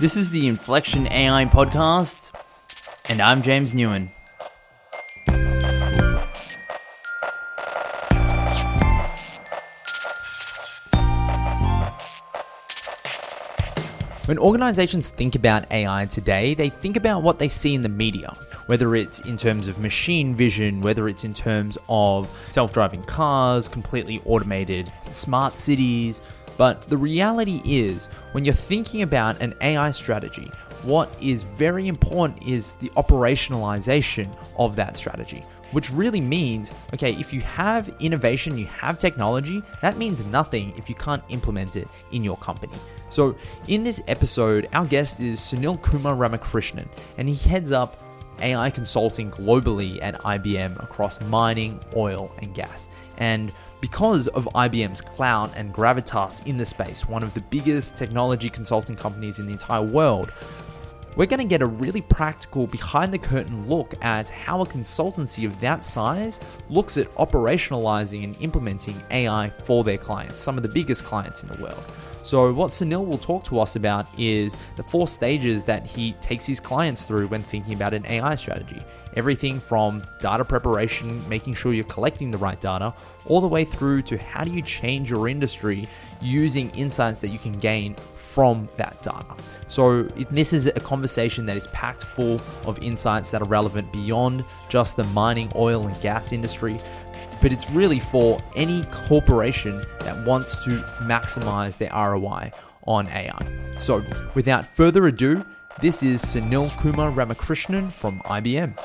This is the Inflexion AI podcast, and I'm James Nguyen. When organizations think about AI today, they think about what they see in the media, whether it's in terms of machine vision, whether it's in terms of self driving cars, completely automated smart cities. But the reality is, when you're thinking about an AI strategy, what is very important is the operationalization of that strategy which really means okay, if you have innovation, you have technology, that means nothing if you can't implement it in your company. So, in this episode, our guest is Sunilkumar Ramakrishnan, and he heads up AI consulting globally at IBM across mining, oil, and gas. And because of IBM's clout and gravitas in the space, one of the biggest technology consulting companies in the entire world, we're going to get a really practical behind the curtain look at how a consultancy of that size looks at operationalizing and implementing AI for their clients, some of the biggest clients in the world. So, what Sunil will talk to us about is the four stages that he takes his clients through when thinking about an AI strategy. Everything from data preparation, making sure you're collecting the right data, all the way through to how do you change your industry using insights that you can gain from that data. So, this is a conversation that is packed full of insights that are relevant beyond just the mining, oil, and gas industry, but it's really for any corporation that wants to maximize their ROI on AI. So, without further ado, this is Sunilkumar Ramakrishnan from IBM.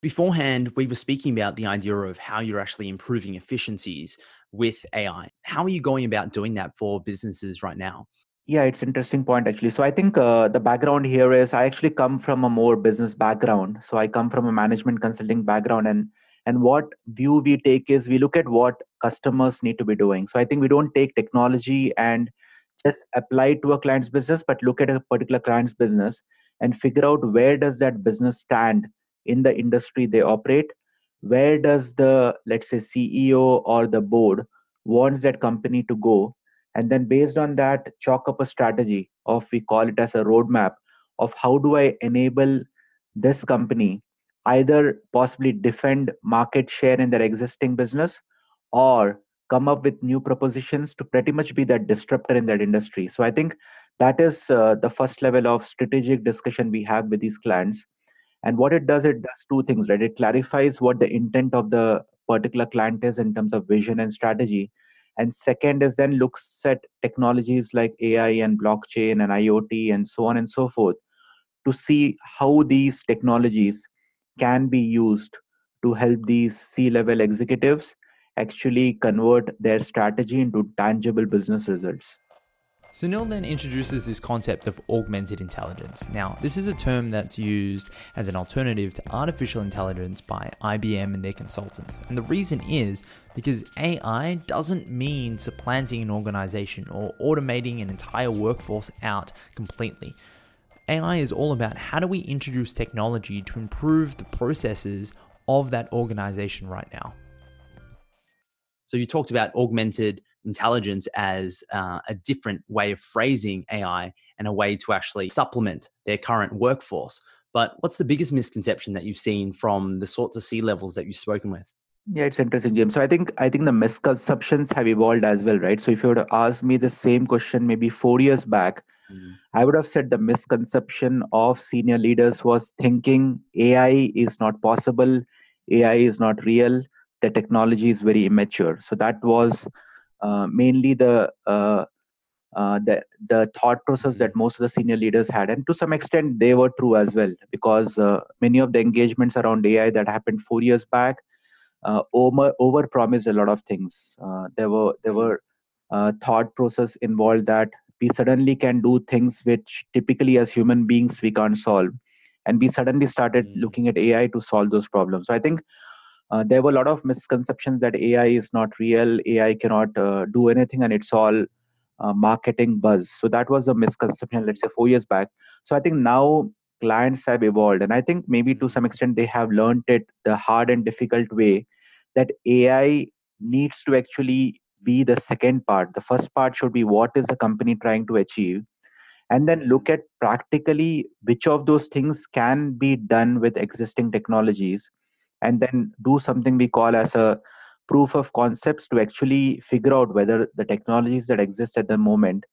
Beforehand, we were speaking about the idea of how you're actually improving efficiencies with AI. How are you going about doing that for businesses right now? Yeah, it's interesting point actually. So I think uh, the background here is I actually come from a more business background. So I come from a management consulting background, and and what view we take is we look at what customers need to be doing. So I think we don't take technology and just apply it to a client's business, but look at a particular client's business and figure out where does that business stand in the industry they operate where does the let's say ceo or the board wants that company to go and then based on that chalk up a strategy of we call it as a roadmap of how do i enable this company either possibly defend market share in their existing business or come up with new propositions to pretty much be that disruptor in that industry. So i think that is uh, the first level of strategic discussion we have with these clients. And what it does it does two things right? It clarifies what the intent of the particular client is in terms of vision and strategy. And second is then looks at technologies like ai and blockchain and iot and so on and so forth to see how these technologies can be used to help these c level executives actually convert their strategy into tangible business results Sunil then introduces this concept of augmented intelligence. Now, this is a term that's used as an alternative to artificial intelligence by IBM and their consultants. And the reason is because AI doesn't mean supplanting an organization or automating an entire workforce out completely. AI is all about how do we introduce technology to improve the processes of that organization right now. So, you talked about augmented intelligence as uh, a different way of phrasing AI and a way to actually supplement their current workforce. But what's the biggest misconception that you've seen from the sorts of C levels that you've spoken with? Yeah, it's interesting, James. So I think I think the misconceptions have evolved as well, right? So if you were to ask me the same question maybe four years back, mm. I would have said the misconception of senior leaders was thinking AI is not possible, AI is not real, the technology is very immature. So that was uh, mainly the uh, uh, the the thought process that most of the senior leaders had, and to some extent they were true as well, because many of the engagements around AI that happened four years back over over promised a lot of things. there were there were thought process involved that we suddenly can do things which typically as human beings we can't solve and we suddenly started mm. looking at ai to solve those problems so i think uh, there were a lot of misconceptions that AI is not real, AI cannot uh, do anything, and it's all uh, marketing buzz. So that was a misconception, let's say four years back. So I think now clients have evolved and i think maybe to some extent they have learned it the hard and difficult way that ai needs to actually be the second part the first part should be what is the company trying to achieve and then look at practically which of those things can be done with existing technologies and then do something we call as a proof of concepts to actually figure out whether the technologies that exist at the moment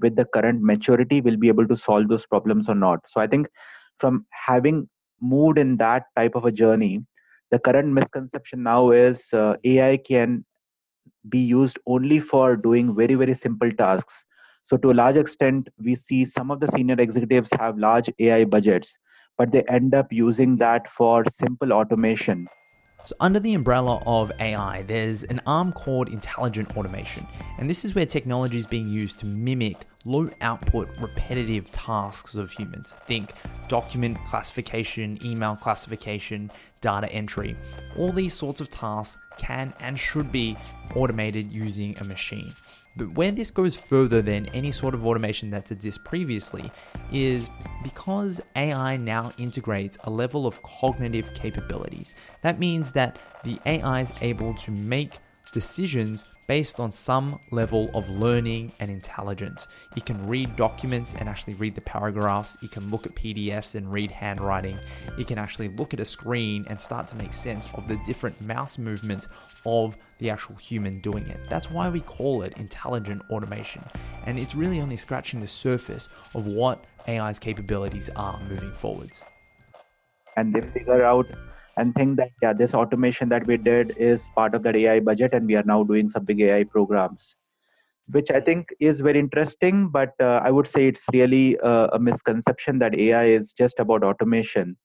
with the current maturity will be able to solve those problems or not. So i think from having moved in that type of a journey the current misconception now is uh, ai can be used only for doing very very simple tasks. So to a large extent we see some of the senior executives have large ai budgets but they end up using that for simple automation so, under the umbrella of AI, there's an arm called intelligent automation, and this is where technology is being used to mimic low output, repetitive tasks of humans. Think document classification, email classification, data entry. All these sorts of tasks can and should be automated using a machine. But where this goes further than any sort of automation that's existed previously is because AI now integrates a level of cognitive capabilities. That means that the AI is able to make decisions based on some level of learning and intelligence. It can read documents and actually read the paragraphs. It can look at PDFs and read handwriting. It can actually look at a screen and start to make sense of the different mouse movements of the actual human doing it. That's why we call it intelligent automation. And it's really only scratching the surface of what AI's capabilities are moving forwards. And they figure out and think that yeah this automation that we did is part of that ai budget and we are now doing some big ai programs which i think is very interesting but uh, i would say it's really uh, a misconception that ai is just about automation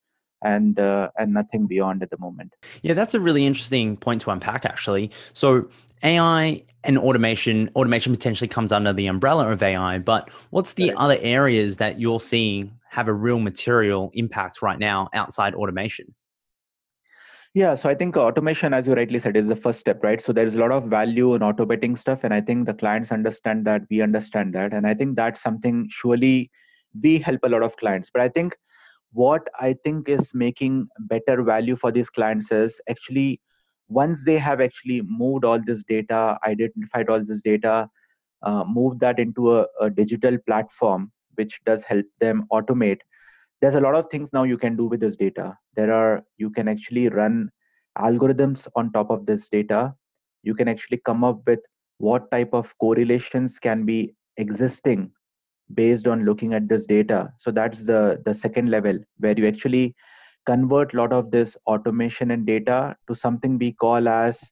and uh, and nothing beyond at the moment. Yeah that's a really interesting point to unpack actually. So ai and automation automation potentially comes under the umbrella of ai but what's the other areas that you're seeing have a real material impact right now outside automation yeah, so I think automation, as you rightly said, is the first step, right? So there's a lot of value in automating stuff, and I think the clients understand that, we understand that, and I think that's something surely we help a lot of clients. But I think what I think is making better value for these clients is actually once they have actually moved all this data, identified all this data, uh, moved that into a, a digital platform, which does help them automate there's a lot of things now you can do with this data. There are you can actually run algorithms on top of this data. You can actually come up with what type of correlations can be existing based on looking at this data. So that's the the second level where you actually convert a lot of this automation and data to something we call as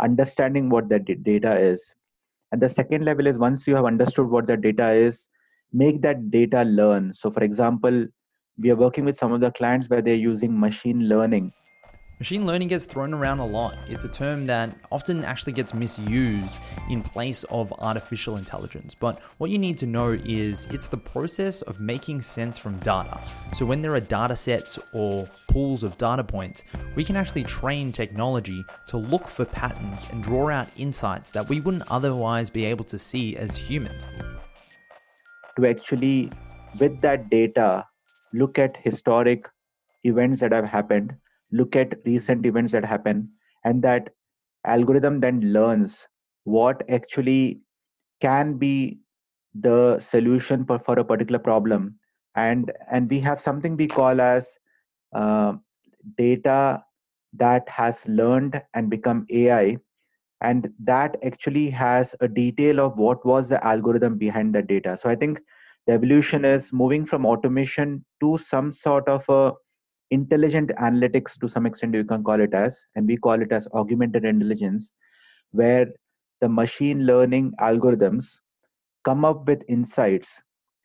understanding what that data is. And the second level is once you have understood what the data is make that data learn. So for example we are working with some of the clients where they're using machine learning Machine learning gets thrown around a lot. It's a term that often actually gets misused in place of artificial intelligence. But what you need to know is it's the process of making sense from data. So when there are data sets or pools of data points, we can actually train technology to look for patterns and draw out insights that we wouldn't otherwise be able to see as humans. To actually, with that data, look at historic events that have happened. Look at recent events that happen. And that algorithm then learns what actually can be the solution for, for a particular problem. And and we have something we call as uh, data that has learned and become ai and that actually has a detail of what was the algorithm behind that data. So i think the evolution is moving from automation to some sort of a intelligent analytics to some extent you can call it as and we call it as augmented intelligence where the machine learning algorithms come up with insights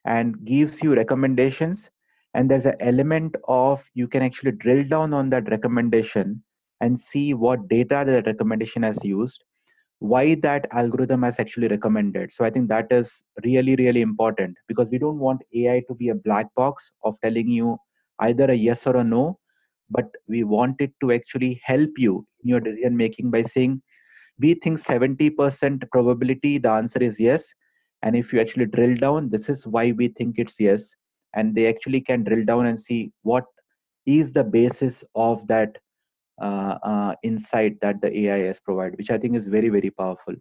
and gives you recommendations. And there's an element of you can actually drill down on that recommendation and see what data that recommendation has used why that algorithm has actually recommended. So i think that is really really important because we don't want ai to be a black box of telling you either a yes or a no but we want it to actually help you in your decision making by saying we think 70% probability the answer is yes and if you actually drill down this is why we think it's yes and they actually can drill down and see what is the basis of that insight that the ai has provided which i think is very very powerful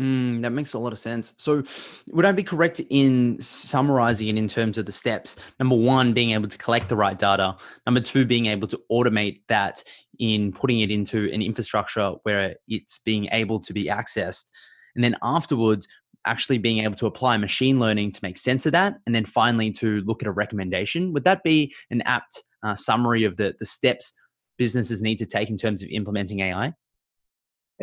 Mm, that makes a lot of sense. So, would I be correct in summarizing it in terms of the steps? Number one, being able to collect the right data. Number two, being able to automate that in putting it into an infrastructure where it's being able to be accessed. And then afterwards, actually being able to apply machine learning to make sense of that. And then finally, to look at a recommendation. Would that be an apt uh, summary of the, the steps businesses need to take in terms of implementing AI?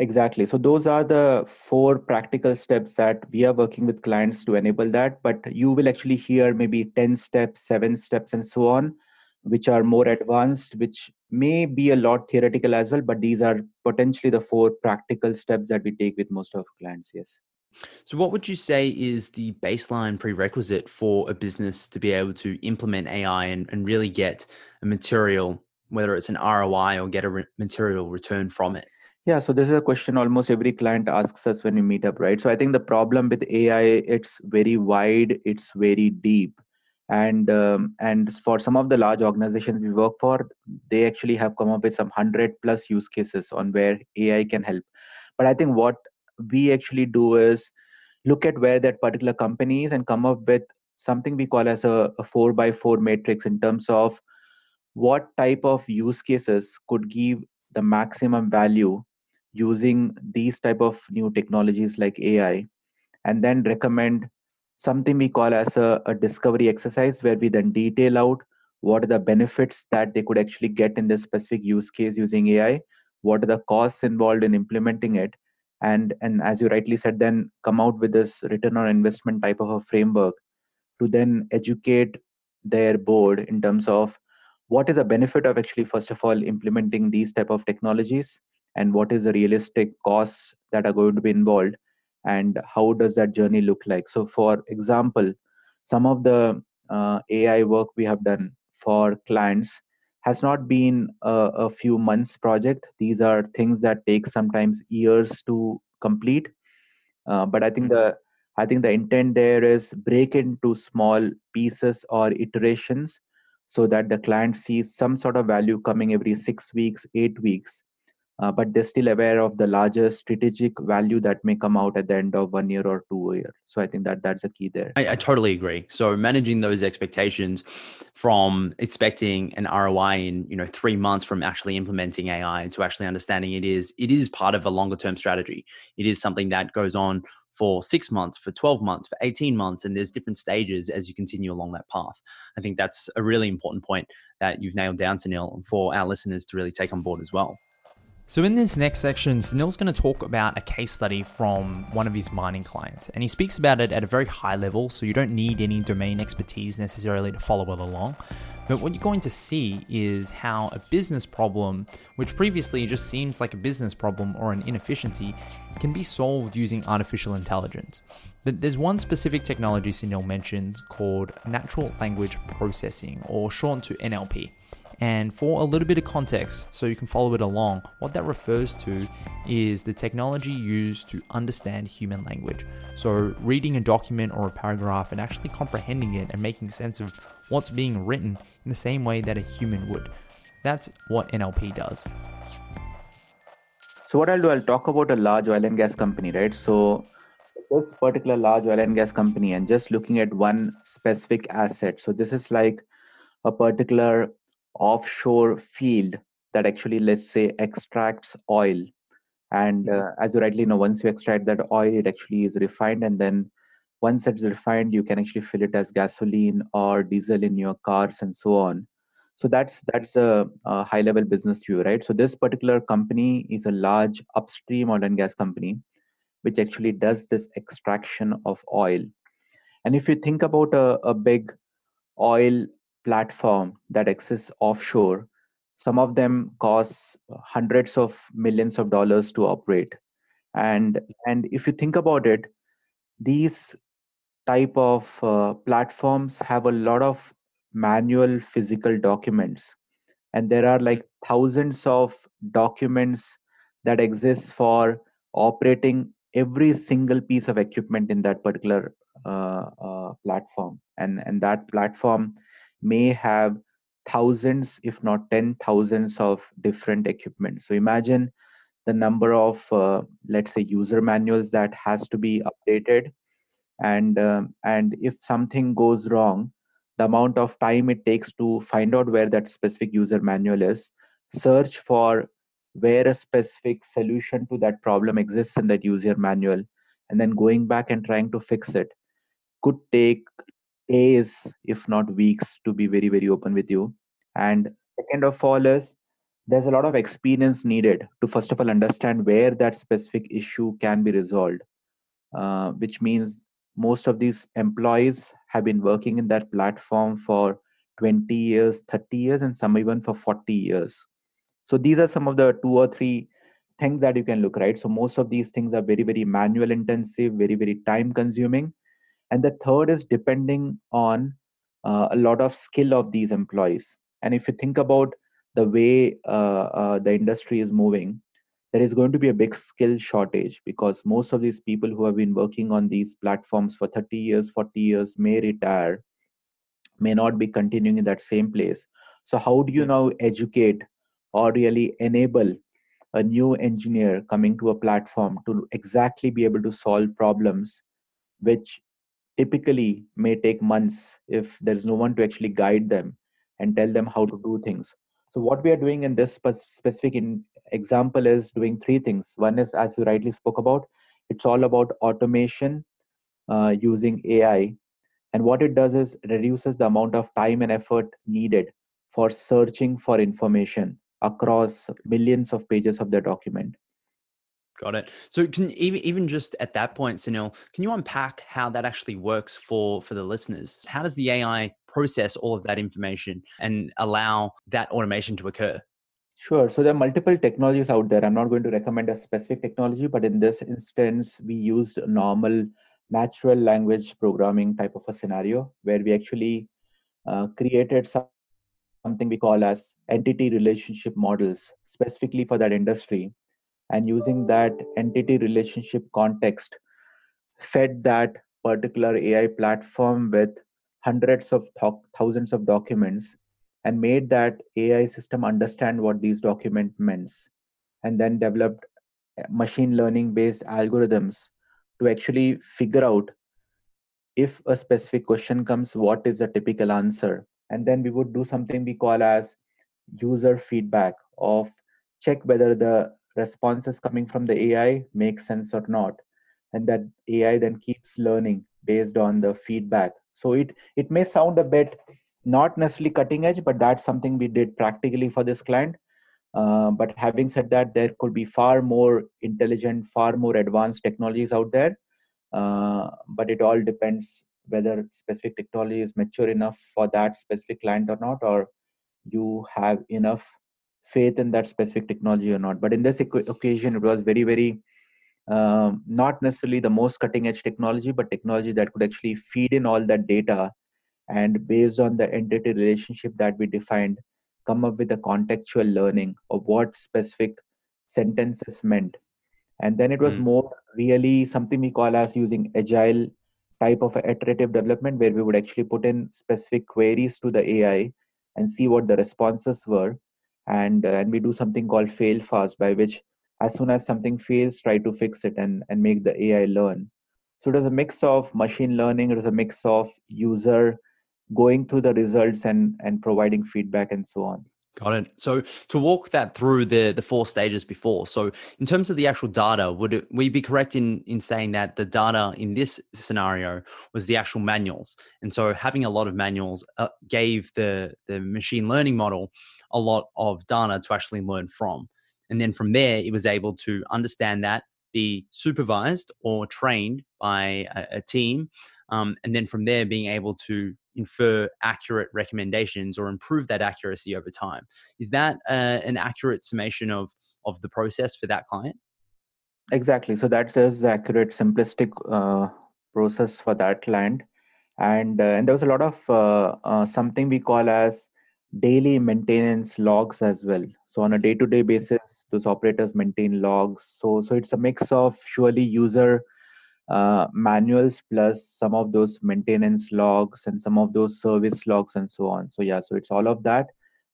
Exactly. So those are the four practical steps that we are working with clients to enable that. But you will actually hear maybe 10 steps, seven steps, and so on, which are more advanced, which may be a lot theoretical as well. But these are potentially the four practical steps that we take with most of clients. Yes. So, what would you say is the baseline prerequisite for a business to be able to implement AI and, and really get a material, whether it's an ROI or get a re- material return from it? Yeah, so this is a question almost every client asks us when we meet up, right? So I think the problem with AI, it's very wide, it's very deep, and um, and for some of the large organizations we work for, they actually have come up with some hundred plus use cases on where AI can help. But I think what we actually do is look at where that particular company is and come up with something we call as a, a four by four matrix in terms of what type of use cases could give the maximum value using these type of new technologies like ai and then recommend something we call as a, a, discovery exercise where we then detail out what are the benefits that they could actually get in this specific use case using ai what are the costs involved in implementing it and and as you rightly said then come out with this return on investment type of a framework to then educate their board in terms of what is the benefit of actually first of all implementing these type of technologies? And what is the realistic costs that are going to be involved? And how does that journey look like? So for example some of the uh, ai work we have done for clients has not been a, a, few months project. These are things that take sometimes years to complete. Uh, but i think the i think the intent there is break into small pieces or iterations so that the client sees some sort of value coming every 6 weeks 8 weeks uh, but they're still aware of the larger strategic value that may come out at the end of one year or two year. So I think that that's a key there. I, I totally agree. So managing those expectations from expecting an ROI in you know three months from actually implementing AI to actually understanding it is it is part of a longer term strategy. It is something that goes on for six months, for 12 months, for 18 months, and there's different stages as you continue along that path. I think that's a really important point that you've nailed down, Sunil, for our listeners to really take on board as well. So, in this next section, Sunil's going to talk about a case study from one of his mining clients, and he speaks about it at a very high level, so you don't need any domain expertise necessarily to follow it along. But what you're going to see is how a business problem, which previously just seems like a business problem or an inefficiency, can be solved using artificial intelligence. But there's one specific technology Sunil mentioned called natural language processing, or shortened to NLP. And for a little bit of context, so you can follow it along, what that refers to is the technology used to understand human language. So, reading a document or a paragraph and actually comprehending it and making sense of what's being written in the same way that a human would. That's what NLP does. So, what I'll do, I'll talk about a large oil and gas company, right? So, this particular large oil and gas company, and just looking at one specific asset. So, this is like a particular offshore field that actually let's say extracts oil. And mm-hmm. uh, as you rightly know once you extract that oil it actually is refined and then once it's refined you can actually fill it as gasoline or diesel in your cars and so on. So that's that's a, a high level business view right? So this particular company is a large upstream oil and gas company which actually does this extraction of oil. And if you think about a, a big oil platform that exists offshore some of them cost hundreds of millions of dollars to operate. And and if you think about it these type of uh, platforms have a lot of manual physical documents. And there are like thousands of documents that exist for operating every single piece of equipment in that particular uh, uh, platform. And and that platform may have thousands if not ten thousands of different equipment. So imagine the number of uh, let's say user manuals that has to be updated. And um, and if something goes wrong the amount of time it takes to find out where that specific user manual is search for where a specific solution to that problem exists in that user manual and then going back and trying to fix it could take days if not weeks to be very very open with you. And second of all is there's a lot of experience needed to first of all understand where that specific issue can be resolved. Uh, which means most of these employees have been working in that platform for 20 years 30 years and some even for 40 years. So these are some of the two or three things that you can look right? So most of these things are very very manual intensive very very time consuming and the third is depending on uh, a lot of skill of these employees. And if you think about the way uh, uh, the industry is moving there is going to be a big skill shortage because most of these people who have been working on these platforms for 30 years 40 years may retire may not be continuing in that same place. So how do you now educate or really enable a new engineer coming to a platform to exactly be able to solve problems which typically may take months if there's no one to actually guide them and tell them how to do things so what we are doing in this specific in example is doing three things. One is, as you rightly spoke about, it's all about automation uh, using AI. And what it does is reduces the amount of time and effort needed for searching for information across millions of pages of the document. Got it. So can even even just at that point, Sunil, can you unpack how that actually works for for the listeners? How does the AI process all of that information and allow that automation to occur? Sure. So there are multiple technologies out there. I'm not going to recommend a specific technology, but in this instance, we used normal natural language programming type of a scenario where we actually uh, created some, something we call as entity relationship models specifically for that industry and using that entity relationship context fed that particular ai platform with hundreds of th- thousands of documents and made that AI system understand what these document means and then developed machine learning based algorithms to actually figure out if a specific question comes, what is a typical answer? And then we would do something we call as user feedback of check whether the responses coming from the AI make sense or not. And that AI then keeps learning based on the feedback. So it it may sound a bit not necessarily cutting edge but that's something we did practically for this client uh, but having said that there could be far more intelligent far more advanced technologies out there uh, but it all depends whether specific technology is mature enough for that specific client or not or you have enough faith in that specific technology or not. But in this occasion it was very very um, not necessarily the most cutting edge technology but technology that could actually feed in all that data and based on the entity relationship that we defined come up with a contextual learning of what specific sentences meant. And then it was mm. more really something we call as using agile type of iterative development where we would actually put in specific queries to the ai and see what the responses were and uh, and we do something called fail fast by which as soon as something fails try to fix it and and make the ai learn. So it is a mix of machine learning it is a mix of user going through the results and and providing feedback and so on Got it. So to walk that through the the four stages before. So in terms of the actual data, would it, we be correct in in saying that the data in this scenario was the actual manuals, and so having a lot of manuals uh, gave the the machine learning model a lot of data to actually learn from, and then from there it was able to understand that, be supervised or trained by a, a team, um, and then from there being able to infer accurate recommendations or improve that accuracy over time. Is that uh, an accurate summation of of the process for that client? Exactly. So that is the accurate, simplistic uh, process for that client, and uh, and there was a lot of uh, uh, something we call as daily maintenance logs as well. So on a day-to-day basis, those operators maintain logs. So so it's a mix of surely user uh, manuals plus some of those maintenance logs and some of those service logs and so on. So yeah, so it's all of that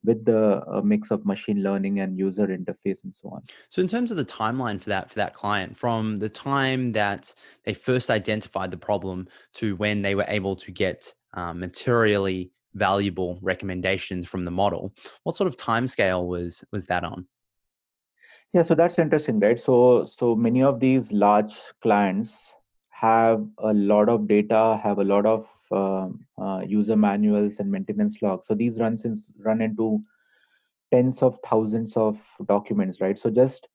with the uh, mix of machine learning and user interface and so on. So in terms of the timeline for that for that client, from the time that they first identified the problem to when they were able to get um, materially valuable recommendations from the model, what sort of time scale was was that on? Yeah, so that's interesting, right? So so many of these large clients have a lot of data, have a lot of uh, uh, user manuals and maintenance logs. So these runs in, run into tens of thousands of documents, right? So just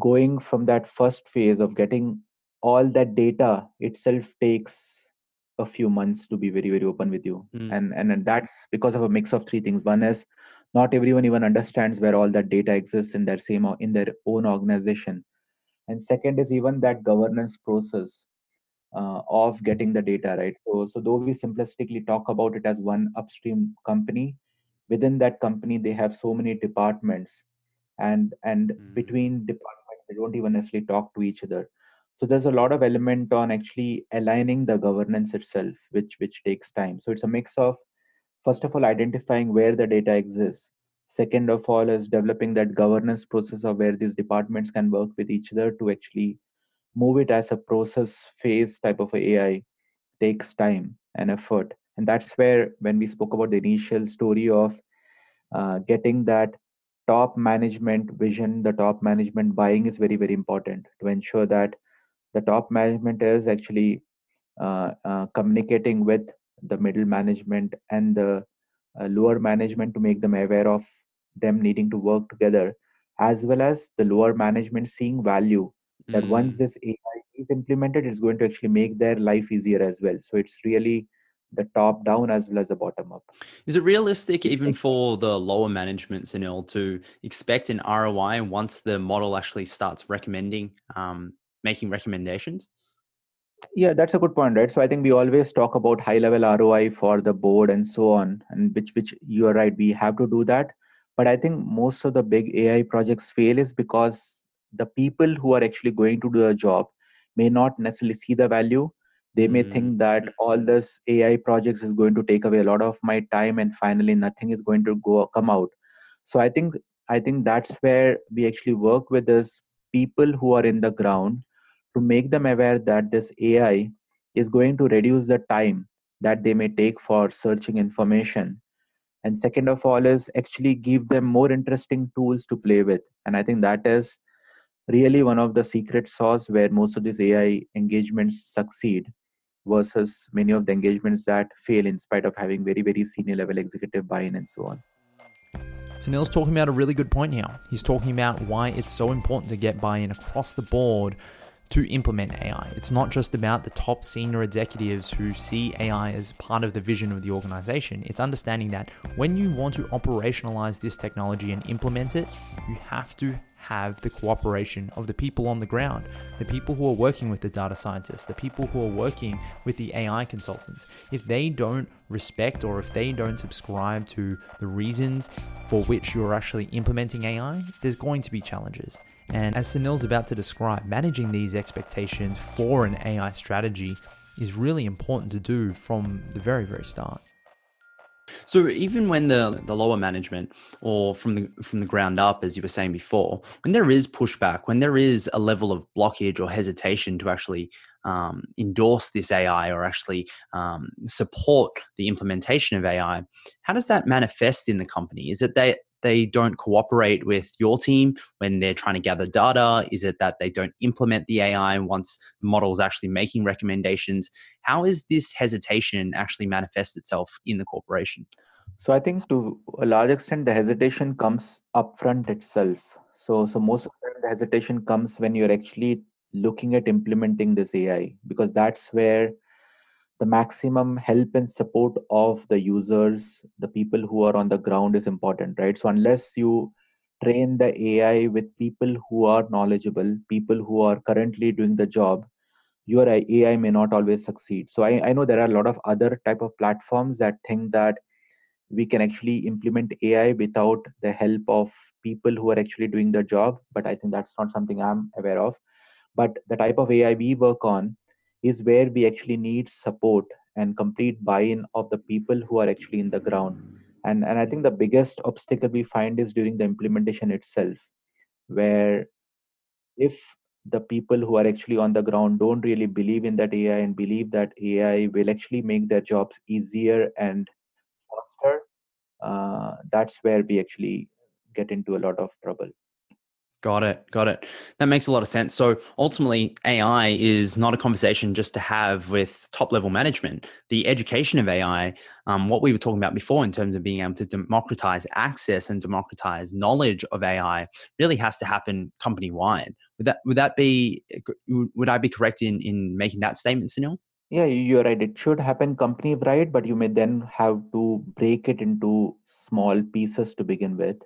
going from that first phase of getting all that data itself takes a few months to be very very open with you mm. and, and and that's because of a mix of three things one is not everyone even understands where all that data exists in their same in their own organization and second is even that governance process uh, of getting the data right? So so though we simplistically talk about it as one upstream company within that company they have so many departments. And and mm. between departments they don't even necessarily talk to each other. So there's a lot of element on actually aligning the governance itself which which takes time. So it's a mix of first of all identifying where the data exists. Second of all is developing that governance process of where these departments can work with each other to actually move it as a process phase type of ai takes time and effort. And that's where when we spoke about the initial story of uh, getting that top management vision the top management buying is very very important to ensure that the top management is actually uh, uh, communicating with the middle management and the uh, lower management to make them aware of them needing to work together as well as the lower management seeing value that mm. once this AI is implemented, it's going to actually make their life easier as well. So it's really the top down as well as the bottom up. Is it realistic even for the lower management, Sunil, to expect an ROI once the model actually starts recommending, um, making recommendations? Yeah, that's a good point, right? So I think we always talk about high level ROI for the board and so on, and which which you are right, we have to do that. But I think most of the big AI projects fail is because the people who are actually going to do the job may not necessarily see the value. They may mm. think that all this ai projects is going to take away a lot of my time and finally nothing is going to go come out. So i think i think that's where we actually work with this people who are in the ground to make them aware that this ai is going to reduce the time that they may take for searching information. And second of all is actually give them more interesting tools to play with. And i think that is really one of the secret sauce where most of these AI engagements succeed versus many of the engagements that fail in spite of having very, very senior level executive buy in and so on. So Sunil's talking about a really good point here. He's talking about why it's so important to get buy in across the board to implement AI. It's not just about the top senior executives who see AI as part of the vision of the organization. It's understanding that when you want to operationalize this technology and implement it, you have to have the cooperation of the people on the ground, the people who are working with the data scientists, the people who are working with the AI consultants. If they don't respect or if they don't subscribe to the reasons for which you're actually implementing AI, there's going to be challenges. And as Sunil's about to describe, managing these expectations for an AI strategy is really important to do from the very, very start. So even when the the lower management or from the from the ground up, as you were saying before, when there is pushback, when there is a level of blockage or hesitation to actually um, endorse this AI or actually um, support the implementation of AI, how does that manifest in the company? Is it that they don't cooperate with your team when they're trying to gather data? Is it that they don't implement the AI once the model is actually making recommendations? How is this hesitation actually manifest itself in the corporation? So I think to a large extent the hesitation comes upfront itself. So so most of the time the hesitation comes when you're actually looking at implementing this AI because that's where the maximum help and support of the users the people who are on the ground is important right? So unless you train the ai with people who are knowledgeable people who are currently doing the job your ai may not always succeed. So i, I know there are a lot of other type of platforms that think that we can actually implement ai without the help of people who are actually doing the job but i think that's not something i'm aware of. But the type of ai we work on is where we actually need support and complete buy-in of the people who are actually in the ground. And and i think the biggest obstacle we find is during the implementation itself where if the people who are actually on the ground don't really believe in that ai and believe that ai will actually make their jobs easier and faster uh, that's where we actually get into a lot of trouble Got it. Got it. That makes a lot of sense. So ultimately, AI is not a conversation just to have with top level management. The education of AI, um, what we were talking about before in terms of being able to democratize access and democratize knowledge of AI, really has to happen company wide. Would that would that be would I be correct in in making that statement, Sunil? Yeah, you're right. It should happen company wide, but you may then have to break it into small pieces to begin with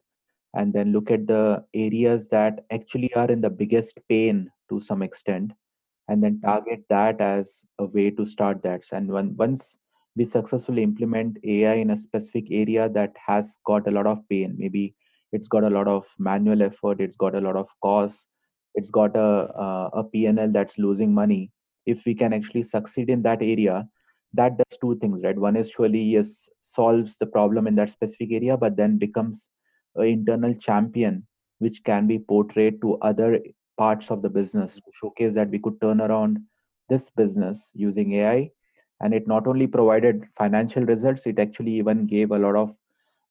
and then look at the areas that actually are in the biggest pain to some extent and then target that as a way to start that. And when, once we successfully implement ai in a specific area that has got a lot of pain maybe it's got a lot of manual effort it's got a lot of cost it's got a, a, a pnl that's losing money if we can actually succeed in that area that does two things right? One is surely yes solves the problem in that specific area but then becomes internal champion which can be portrayed to other parts of the business to showcase that we could turn around this business using ai and it not only provided financial results it actually even gave a lot of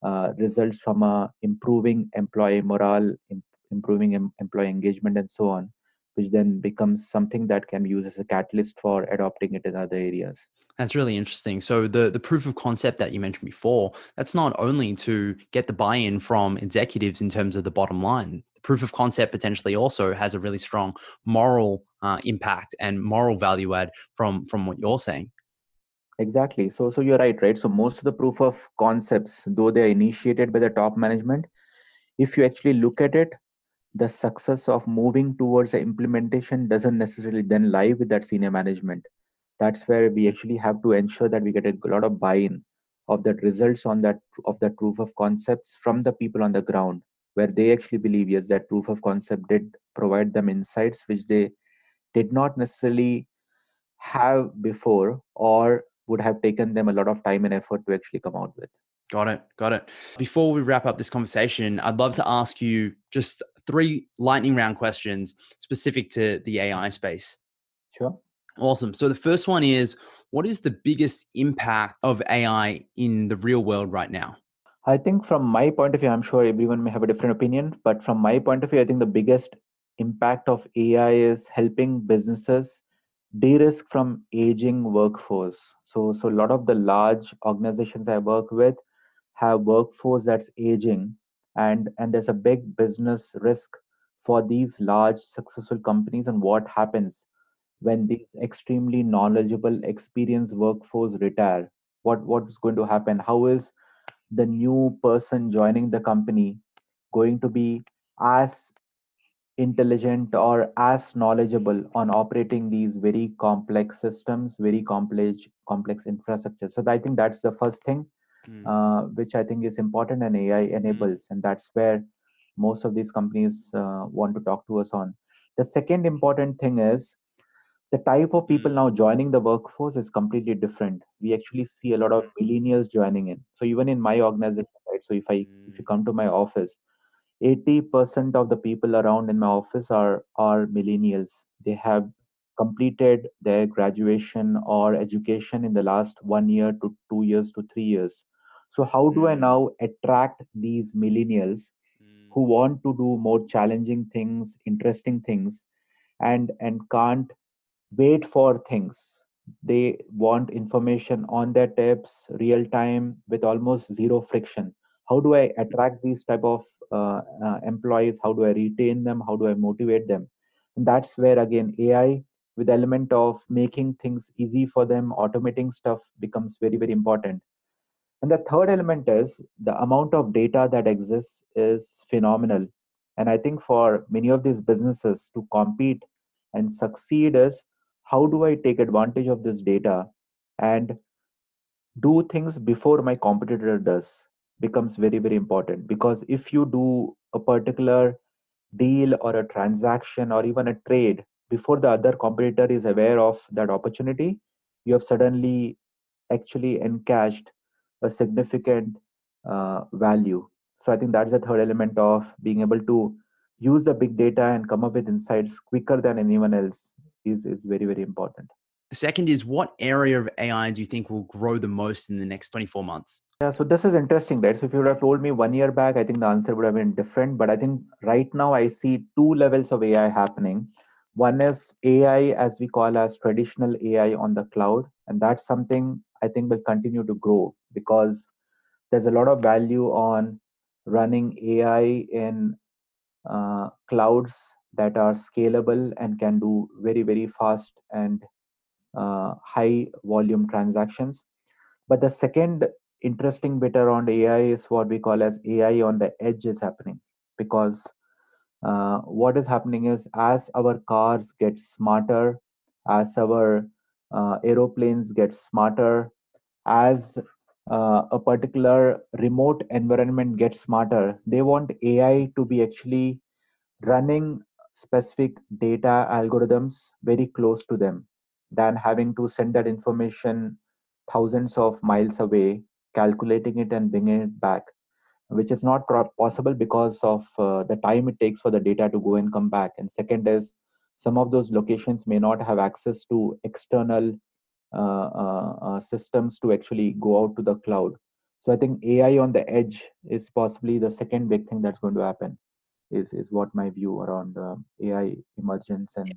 uh, results from uh, improving employee morale Im- improving em- employee engagement and so on which then becomes something that can be used as a catalyst for adopting it in other areas. That's really interesting. So the the proof of concept that you mentioned before, that's not only to get the buy-in from executives in terms of the bottom line. The proof of concept potentially also has a really strong moral uh, impact and moral value add from from what you're saying. Exactly. So so you're right, right? So most of the proof of concepts, though they're initiated by the top management, if you actually look at it, the success of moving towards the implementation doesn't necessarily then lie with that senior management. That's where we actually have to ensure that we get a lot of buy-in of that results on that of that proof of concepts from the people on the ground where they actually believe yes that proof of concept did provide them insights which they did not necessarily have before or would have taken them a lot of time and effort to actually come out with Got it. Got it. Before we wrap up this conversation, I'd love to ask you just three lightning round questions specific to the AI space. Sure. Awesome. So the first one is what is the biggest impact of AI in the real world right now? I think from my point of view, I'm sure everyone may have a different opinion, but from my point of view, I think the biggest impact of AI is helping businesses de-risk from aging workforce. So, so a lot of the large organizations I work with have workforce that's aging and and there's a big business risk for these large successful companies and what happens when these extremely knowledgeable experienced workforce retire. What what is going to happen? How is the new person joining the company going to be as intelligent or as knowledgeable on operating these very complex systems very complex complex infrastructure? So i think that's the first thing mm. uh, which I think is important and AI hmm. enables. Mm. And that's where most of these companies uh, want to talk to us on. The second important thing is the type of people mm. now joining the workforce is completely different. We actually see a lot of hmm. millennials joining in. So even in my organization, right? So if I if you hmm. come to my office, 80% of the people around in my office are are millennials. They have completed their graduation or education in the last one year to two years to three years so how do i hmm. now attract these millennials who hmm. want to do more challenging things interesting things and and can't wait for things? They want information on their tips real time with almost zero friction. How do i attract these type of uh, uh, employees? How do i retain them? How do i motivate them? And that's where again ai with element of making things easy for them automating stuff becomes very very important and the third element is the amount of data that exists is phenomenal. And I think for many of these businesses to compete and succeed is how do I take advantage of this data and do things before my competitor does becomes very, very important. Because if you do a particular deal or a transaction or even a trade before the other competitor is aware of that opportunity you have suddenly actually encashed a significant uh, value. So i think that's the third element of being able to use the big data and come up with insights quicker than anyone else is is very very important. Second is what area of ai do you think will grow the most in the next 24 months? Yeah so this is interesting right? So if you would have told me one year back i think the answer would have been different but i think right now i see two levels of ai happening. One is ai as we call as traditional ai on the cloud and that's something i think will continue to grow because there's a lot of value on running ai in uh, clouds that are scalable and can do very very fast and uh, high volume transactions. But the second interesting bit around ai is what we call as ai on the edge is happening because uh, what is happening is as our cars get smarter as our uh, aeroplanes get smarter as uh, a particular remote environment gets smarter they want ai to be actually running specific data algorithms very close to them than having to send that information thousands of miles away calculating it and bringing it back which is not possible because of uh, the time it takes for the data to go and come back. And second is some of those locations may not have access to external Uh, uh, uh, systems to actually go out to the cloud. So I think AI on the edge is possibly the second big thing that's going to happen. Is is what my view around um, AI emergence and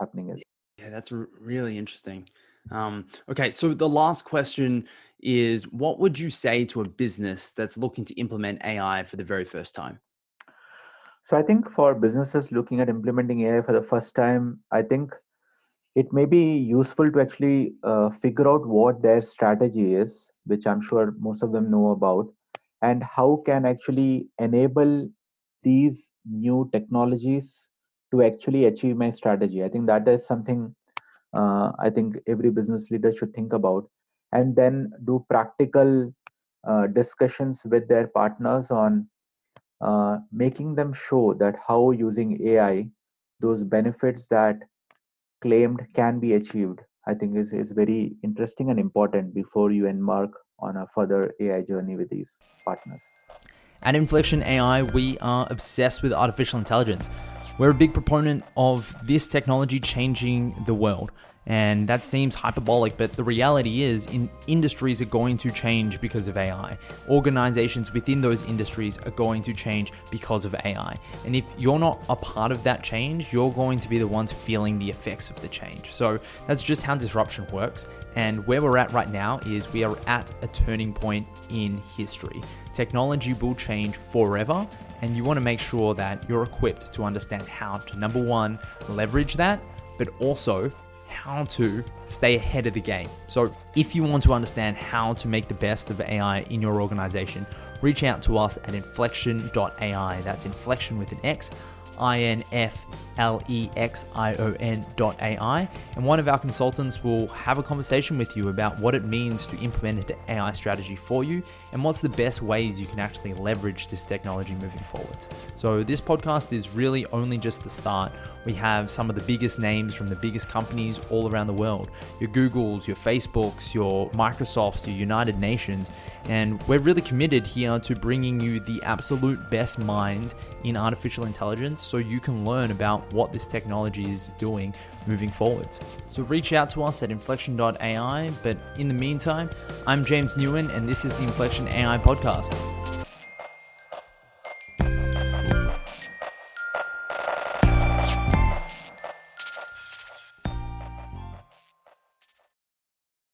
happening is. Yeah, that's r- really interesting. Um, okay, so the last question is what would you say to a business that's looking to implement AI for the very first time? So I think for businesses looking at implementing AI for the first time, I think it may be useful to actually uh, figure out what their strategy is which i'm sure most of them know about and how can actually enable these new technologies to actually achieve my strategy. I think that is something uh, i think every business leader should think about. And then do practical uh, discussions with their partners on uh, making them show that how using ai those benefits that claimed can be achieved, I think is, is very interesting and important before you embark on a further AI journey with these partners. At Inflexion AI, we are obsessed with artificial intelligence. We're a big proponent of this technology changing the world. And that seems hyperbolic, but the reality is, in industries are going to change because of AI. Organizations within those industries are going to change because of AI. And if you're not a part of that change, you're going to be the ones feeling the effects of the change. So that's just how disruption works. And where we're at right now is we are at a turning point in history. Technology will change forever, and you want to make sure that you're equipped to understand how to, number one, leverage that, but also how to stay ahead of the game. So, if you want to understand how to make the best of AI in your organization, reach out to us at inflexion.ai. That's inflection with an X. I-N-F-L-E-X-I-O-N dot A-I. And one of our consultants will have a conversation with you about what it means to implement an AI strategy for you and what's the best ways you can actually leverage this technology moving forward. So this podcast is really only just the start. We have some of the biggest names from the biggest companies all around the world. Your Googles, your Facebooks, your Microsofts, your United Nations. And we're really committed here to bringing you the absolute best minds in artificial intelligence so you can learn about what this technology is doing moving forwards. So reach out to us at inflexion.ai. But in the meantime, I'm James Nguyen, and this is the Inflexion AI podcast.